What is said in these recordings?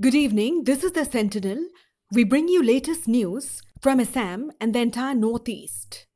Good evening. This is the Sentinel. We bring you latest news from Assam and the entire Northeast.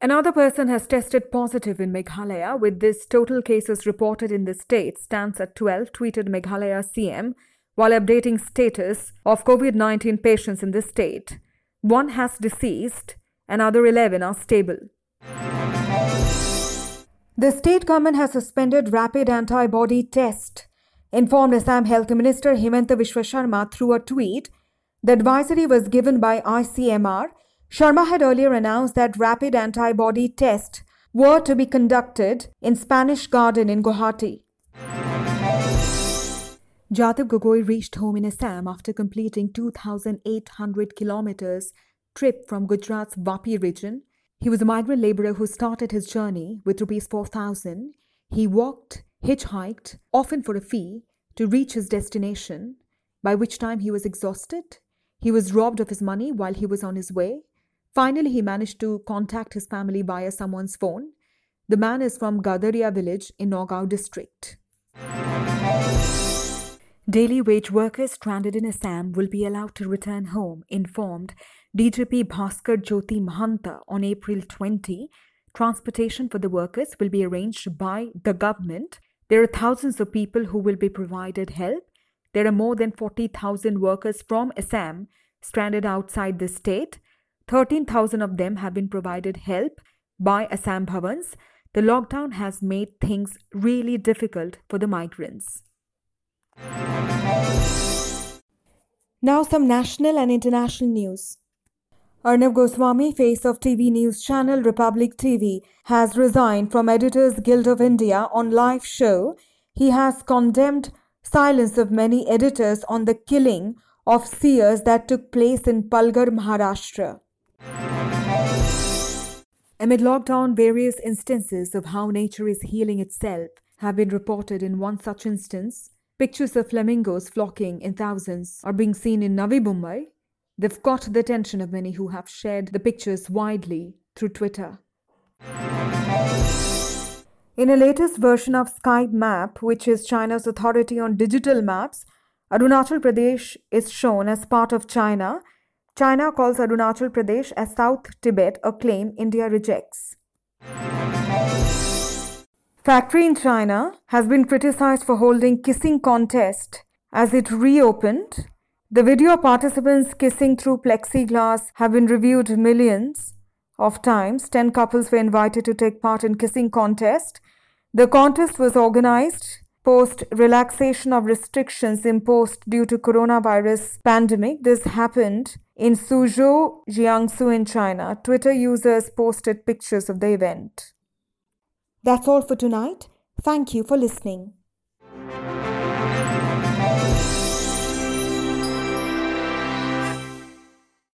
Another person has tested positive in Meghalaya, with this total cases reported in the state stands at 12, tweeted Meghalaya CM while updating status of COVID-19 patients in the state. One has deceased, another 11 are stable. The state government has suspended rapid antibody test, informed Assam Health Minister Himanta Biswa Sharma through a tweet. The advisory was given by ICMR Sharma had earlier announced that rapid antibody tests were to be conducted in Spanish Garden in Guwahati. Jadhav Gogoi reached home in Assam after completing 2,800 kilometers trip from Gujarat's Vapi region. He was a migrant laborer who started his journey with rupees 4,000. He walked, hitchhiked, often for a fee, to reach his destination, by which time he was exhausted. He was robbed of his money while he was on his way. Finally, he managed to contact his family via someone's phone. The man is from Gadaria village in Nagaon district. Daily wage workers stranded in Assam will be allowed to return home, informed DGP Bhaskar Jyoti Mahanta on April 20. Transportation for the workers will be arranged by the government. There are thousands of people who will be provided help. There are more than 40,000 workers from Assam stranded outside the state. 13,000 of them have been provided help by Assam Bhavans. The lockdown has made things really difficult for the migrants. Now, some national and international news. Arnab Goswami, face of TV news channel Republic TV, has resigned from Editors Guild of India on live show. He has condemned silence of many editors on the killing of seers that took place in Palghar, Maharashtra. Amid lockdown, various instances of how nature is healing itself have been reported. In one such instance, pictures of flamingos flocking in thousands are being seen in Navi Mumbai. They've caught the attention of many who have shared the pictures widely through Twitter. In a latest version of Sky Map, which is China's authority on digital maps, Arunachal Pradesh is shown as part of China China calls Arunachal Pradesh as South Tibet, a claim India rejects. Factory in China has been criticized for holding kissing contest as it reopened. The video of participants kissing through plexiglass have been reviewed millions of times. 10 couples were invited to take part in kissing contest. The contest was organized post relaxation of restrictions imposed due to coronavirus pandemic. This happened in Suzhou, Jiangsu in China. Twitter users posted pictures of the event. That's all for tonight. Thank you for listening.